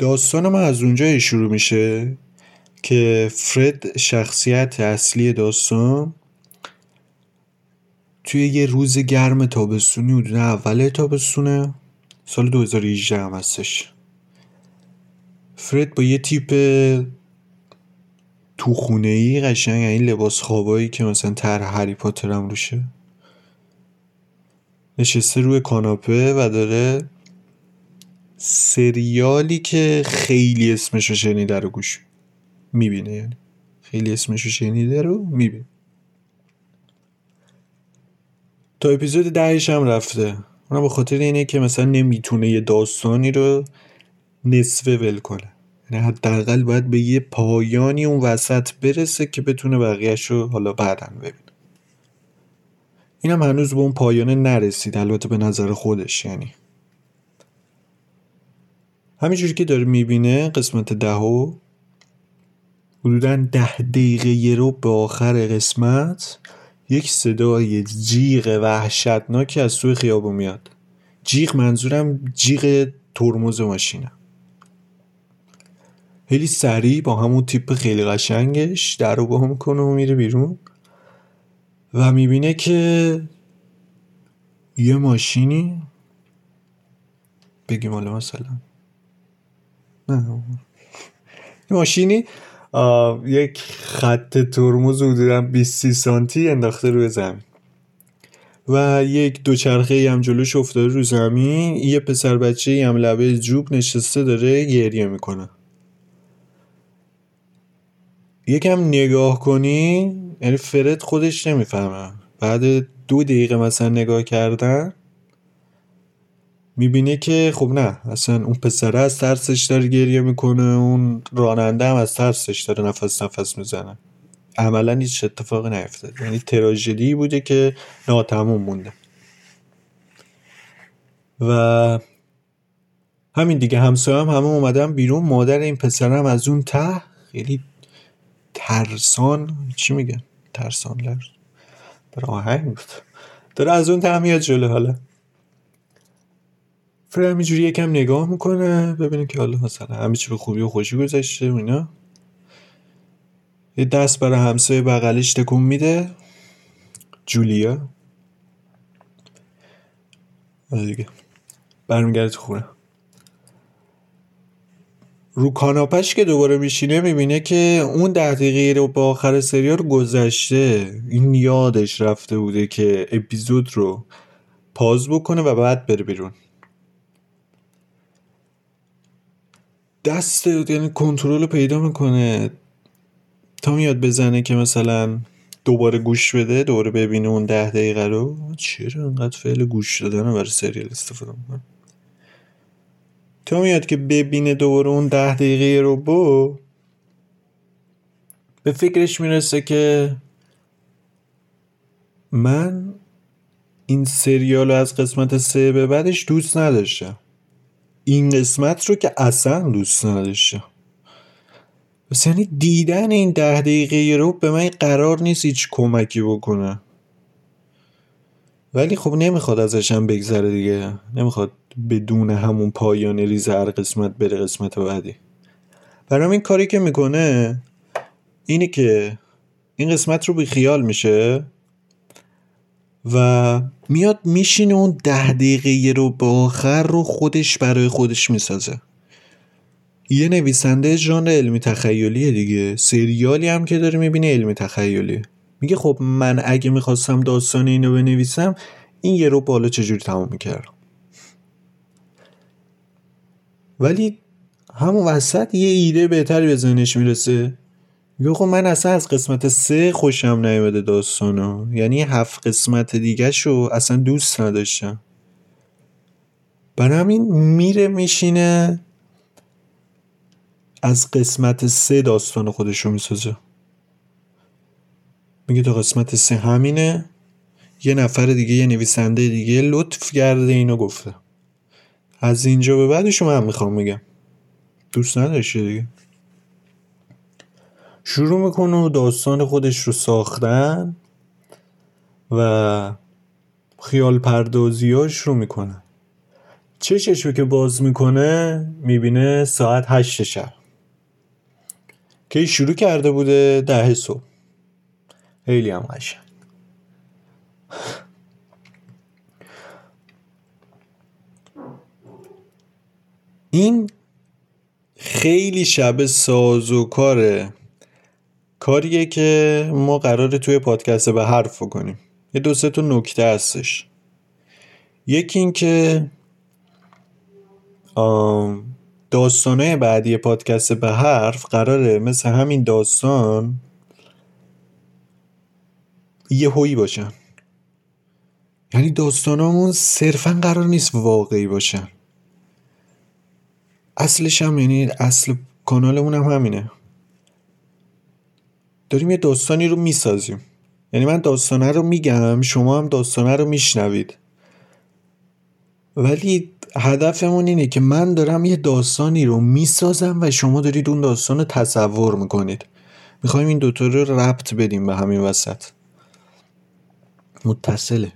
داستان ما از اونجا شروع میشه که فرد شخصیت اصلی داستان توی یه روز گرم تابستونی حدود اول تابستونه سال 2018 هم هستش. فرد با یه تیپ تو خونه قشنگ این لباس خوابایی که مثلا تر هری پاتر هم روشه نشسته روی کاناپه و داره سریالی که خیلی اسمشو شنیده رو گوش می‌بینه یعنی خیلی اسمشو شنیده رو می‌بینه. تا اپیزود دهش هم رفته. اونم به خاطر اینه که مثلا نمی‌تونه یه داستانی رو نصفه ول کنه. یعنی حداقل باید به یه پایانی اون وسط برسه که بتونه بقیهش رو حالا بعدا ببینه. اینم هنوز به اون پایانه نرسید البته به نظر خودش یعنی. همینجوری که داره می‌بینه قسمت دهو حدودا ده دقیقه یه رو به آخر قسمت یک صدای جیغ وحشتناکی از سوی خیابون میاد. جیغ منظورم جیغ ترمز ماشینه. خیلی سریع با همون تیپ خیلی قشنگش در رو با می‌کنه و میره بیرون. و می‌بینه که یه ماشینی بگیم حالا مثلا ماشینی یک خط ترمز حدودا 20 سانتی انداخته روی زمین و یک دوچرخه هم جلوش افتاده رو زمین. یه پسر بچه هم لبه جوب نشسته داره گریه می‌کنه. یکم نگاه کنی یعنی فرد خودش نمی‌فهمه. بعد دو دقیقه مثلا نگاه کردن می‌بینه که خب نه اصلا اون پسره از ترسش داره گریه می‌کنه اون راننده هم از ترسش داره نفس نفس می‌زنه. عملا هیچ اتفاقی نیفتاد یعنی تراژدی بوده که ناتموم مونده. و همین دیگه همسایه هم همه اومدن بیرون مادر این پسرم از اون ته خیلی ترسان چی میگن؟ ترسان برای آهنگ بود داره از اون ته میاد جلو حالا. فرد همینجوری یکم نگاه می‌کنه ببینه که حالا مثلا همه چی به خوبی و خوشی گذشته و اینا. یه دست برای همسایه بغلش تکون میده. جولیا. دیگه. برمیگرده تو خونه. رو کاناپش که دوباره میشینه می‌بینه که اون ده دقیقه رو با آخر سریال گذشته. این یادش رفته بوده که اپیزود رو پاز بکنه و بعد بره بیرون. دست یعنی کنترل رو پیدا می‌کنه. تا میاد بزنه که مثلا دوباره گوش بده دوباره ببینه اون ده دقیقه رو. چرا انقدر فعل گوش دادن برای سریال استفاده می‌کنه؟ تا میاد که ببینه دوباره اون ده دقیقه رو بو به فکرش می‌رسه که من این سریال از قسمت سه به بعدش دوست نداشتم. این قسمت رو که اصلا دوست نداشتم بس یعنی دیدن این ده دقیقه رو به من قرار نیست هیچ کمکی بکنه. ولی خب نمی‌خواد ازشم بگذره دیگه. نمی‌خواد بدون همون پایان ریز هر قسمت بره قسمت بعدی. برام این کاری که می‌کنه اینه که این قسمت رو بی خیال میشه. و میاد میشینه اون ده دقیقه رو به آخر رو خودش برای خودش می‌سازه. یه نویسنده ژانر علمی تخیلیه دیگه. سریالی هم که داره می‌بینه علمی تخیلی. میگه خب من اگه می‌خواستم داستان اینو بنویسم این یه رو بالا چجوری تمام می‌کردم ولی همون وسط یه ایده بهتری به ذهنش می‌رسه. میگه خب من اصلا از قسمت سه خوشم نیومده داستانو. یعنی هفت قسمت دیگه شو اصلا دوست نداشتم. همین میره میشینه از قسمت سه داستان خودش رو می‌سازه. میگه تا قسمت سه همینه. یه نفر دیگه یه نویسنده دیگه لطف کرده اینو گفته. از اینجا به بعدش من می‌خوام میگم دوست نداشته دیگه؟ شروع می‌کنه و داستان خودش رو ساختن و خیال پردازیاش رو می‌کنه. چششو که باز می‌کنه می‌بینه ساعت هشت شب. که شروع کرده بوده؟ ده صبح. خیلی هم قشنگ. این خیلی شب ساز و کاره. کاریه که ما قراره توی پادکست به حرف کنیم یه دو سه تا نکته هستش. یکی این که داستانه بعدی پادکست به حرف قراره مثل همین داستان یه هویی باشن یعنی داستانامون صرفا قرار نیست واقعی باشن اصلش هم یعنی اصل کانالمون هم همینه. داریم یه داستانی رو می‌سازیم. یعنی من داستانه رو میگم شما هم داستانه رو میشنوید. ولی هدفمون اینه که من دارم یه داستانی رو می‌سازم و شما دارید اون داستان رو تصور می‌کنید. می‌خوایم این دوتا رو ربط بدیم به همین وسط. متصله.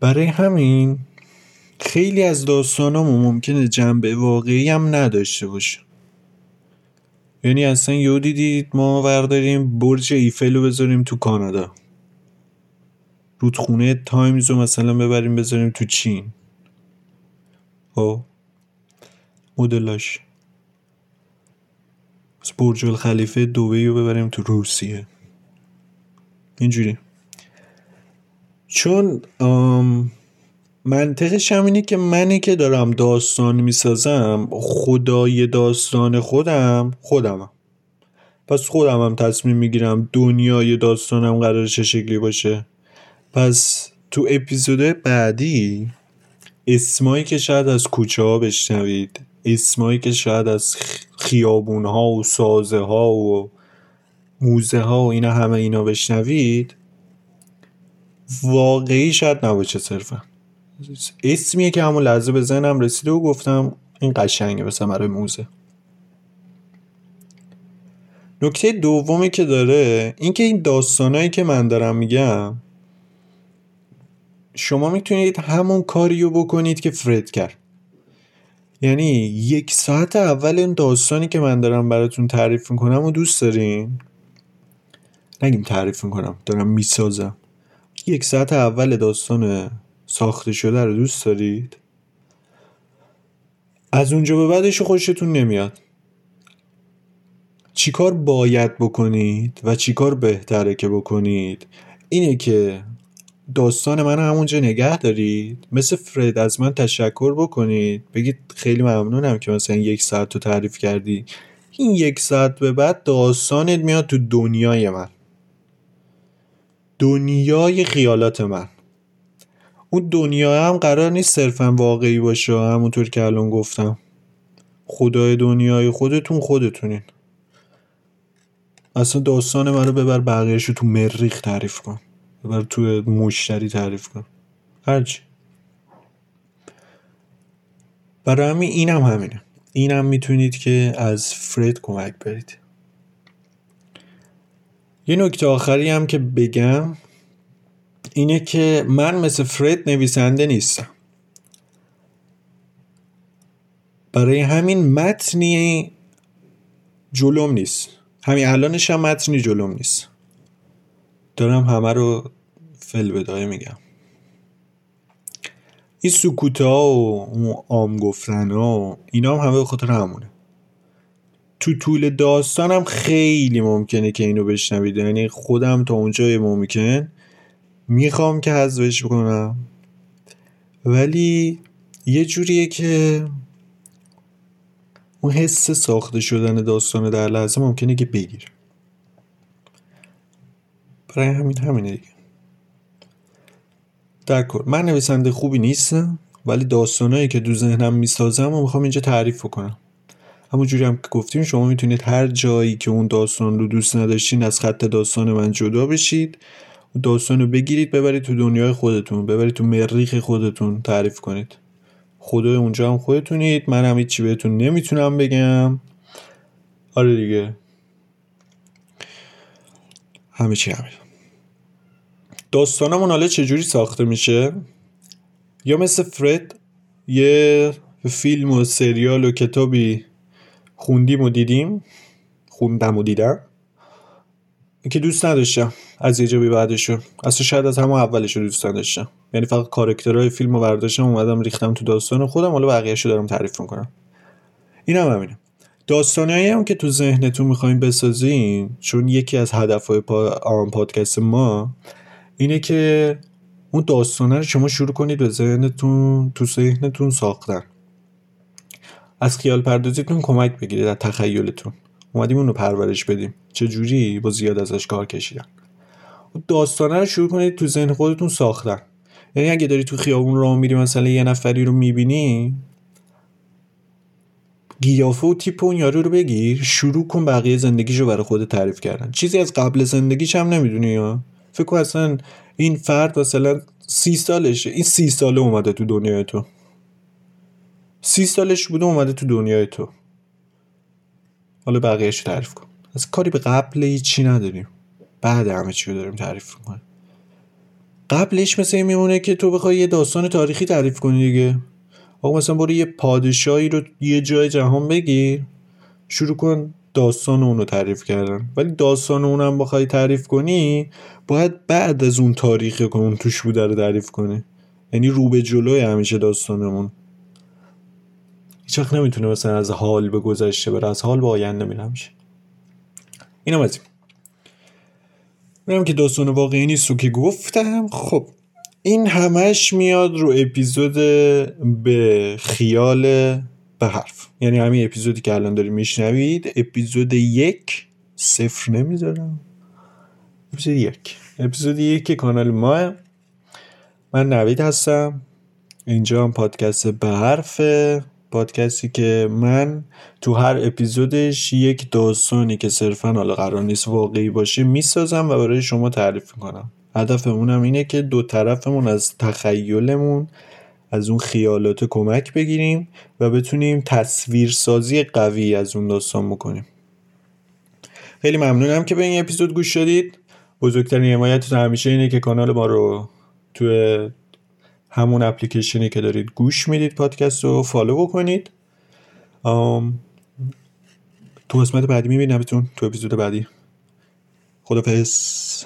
برای همین خیلی از داستانامون ممکنه جنبه واقعی هم نداشته باشه. یعنی اصلا یهو دیدید ما ورداریم برج ایفل رو بذاریم تو کانادا. رودخونه تایمز رو مثلا ببریم بذاریم تو چین. خب؟ مدلاش. برج الخلیفه دوبی رو ببریم تو روسیه. اینجوری. چون منطقش هم اینه که منی که دارم داستان می‌سازم خدای داستان خودم خودمم. پس خودم هم تصمیم می‌گیرم دنیای داستانم قرار چه شکلی باشه. پس تو اپیزود بعدی اسمایی که شاید از کوچه ها بشنوید اسمایی که شاید از خیابون ها و سازه ها و موزه ها و اینا همه اینا بشنوید واقعی شاید نباشه صرفا. اسمیه که همون لحظه به ذهنم رسیده و گفتم این قشنگه مثلا برای موزه. نکته دومی که داره اینکه این داستانایی که من دارم میگم شما می‌تونید همون کاریو بکنید که فرد کرد. یعنی یک ساعت اول این داستانی که من دارم براتون تعریف می‌کنم و دوست دارین؟ نگیم تعریف می‌کنم دارم می‌سازم. یک ساعت اول داستان ساخته شده رو دوست دارید؟ از اونجا به بعدش خوشتون نمیاد. چیکار باید بکنید و چیکار بهتره که بکنید؟ اینه که داستان من همونجا نگه دارید. مثل فرد از من تشکر بکنید. بگید خیلی ممنونم که مثلا یک ساعت رو تعریف کردی. این یک ساعت به بعد داستانت میاد تو دنیای من. دنیای خیالات من. اون دنیا هم قرار نیست صرفا واقعی باشه همونطور که الان گفتم. خدای دنیای خودتون خودتونین. اصلا داستان من رو ببر بقیهش رو تو مریخ تعریف کن. ببر تو مشتری تعریف کن. هرچی برای همین اینم هم همینه. اینم هم می‌تونید که از فرید کمک برید. یه نکته آخری هم که بگم. اینه که من مثل فرید نویسنده نیستم. برای همین متنی جلوم نیست. همین الانش هم متنی جلوم نیست. دارم همه رو فل بدایه میگم. این سکوت ها و آم گفتن ها اینا هم همه به خاطر همونه. تو طول داستانم خیلی ممکنه که اینو بشنوید. یعنی خودم تا اونجای ممکن می‌خوام که حذفش بکنم. ولی یه جوریه که اون حس ساخته شدن داستان در لحظه ممکنه که بگیر. برای همین همینه دیگه. در من نویسنده خوبی نیستم ولی داستانهایی که دو ذهنم می‌سازم و می‌خوام اینجا تعریف کنم همونجوری هم که گفتیم شما می‌تونید هر جایی که اون داستان رو دوست نداشتین از خط داستان من جدا بشید. داستان رو بگیرید ببرید تو دنیای خودتون ببرید تو مریخ خودتون تعریف کنید. خدای اونجا هم خودتونید. من هم چی بهتون نمی‌تونم بگم. آره دیگه. همه چی همه داستانمون حالا چجوری ساخته میشه؟ یا مثل فرد یه فیلم و سریال و کتابی خوندیم و دیدیم. خوندم و دیدم. که دوست نداشتم از یه جایی بعدشون. اصلا شاید از همون اولش رو دوست نداشتم. یعنی فقط کارکترهای فیلم رو برداشتم اومدم ریختم تو داستان خودم حالا رو دارم تعریف می‌کنم. این هم همینه. داستانهایی هم که تو ذهنتون می‌خوایم بسازین چون یکی از هدفهای پا آن پادکست ما اینه که اون داستانه رو شما شروع کنید به ذهنتون تو ذهنتون ساختن. از خیال پردازیتون کمک بگیرید در تخیلتون. اومدیم اون رو پرورش بدیم. چه جوری با زیاد ازش کار کشیدن. داستانه رو شروع کنید تو ذهن خودتون ساختن. یعنی اگه داری تو خیابون راه میری مثلا یه نفری رو می‌بینی گیافه و تیپ اون یارو رو بگیر شروع کن بقیه زندگیشو برای خود تعریف کردن. چیزی از قبل زندگیش هم نمی‌دونی یا؟ فکر کن اصلا این فرد مثلا سی سالشه این سی ساله اومده تو دنیای تو. سی سالش بوده اومده تو دنیای تو. حالا بقیهش تعریف کن. از کاری به قبل چی نداریم. بعد همه چی رو داریم تعریف کنیم قبلش مثل میمونه که تو بخوای یه داستان تاریخی تعریف کنی دیگه. آقا مثلا برو یه پادشاهی رو یه جای جهان بگیر. شروع کن داستان اونو تعریف کردن. ولی داستان اونم بخوای تعریف کنی باید بعد از اون تاریخی که اون توش بوده رو تعریف کنی. یعنی رو به جلوی همیشه داستانمون. هیچ وقت نمی‌تونه مثلا از حال به گذشته بره از حال به آینده میره همیشه. اینم از این. که داستان واقعی نیست که گفتم. خب این همش میاد رو اپیزود به خیال به حرف. یعنی همین اپیزودی که الان داریم میشنوید اپیزود یک. صفر نمی‌ذارم. اپیزود یک. اپیزود یک کانال ما. من نوید هستم. اینجا هم پادکست به حرف. پادکستی که من تو هر اپیزودش یک داستانی که صرفا حالا قرار نیست واقعی باشه می‌سازم و برای شما تعریف می‌کنم. هم اینه که دو طرفمون از تخیلمون از اون خیالات کمک بگیریم و بتونیم تصویرسازی قوی از اون داستان بکنیم. خیلی ممنونم که به این اپیزود گوش شدید بزرگترین حمایتتون همیشه اینه که کانال ما رو توی همون اپلیکیشنی که دارید گوش می‌دید پادکست رو فالو بکنید. تو قسمت بعدی می‌بینم تو اپیزود بعدی. خدافظ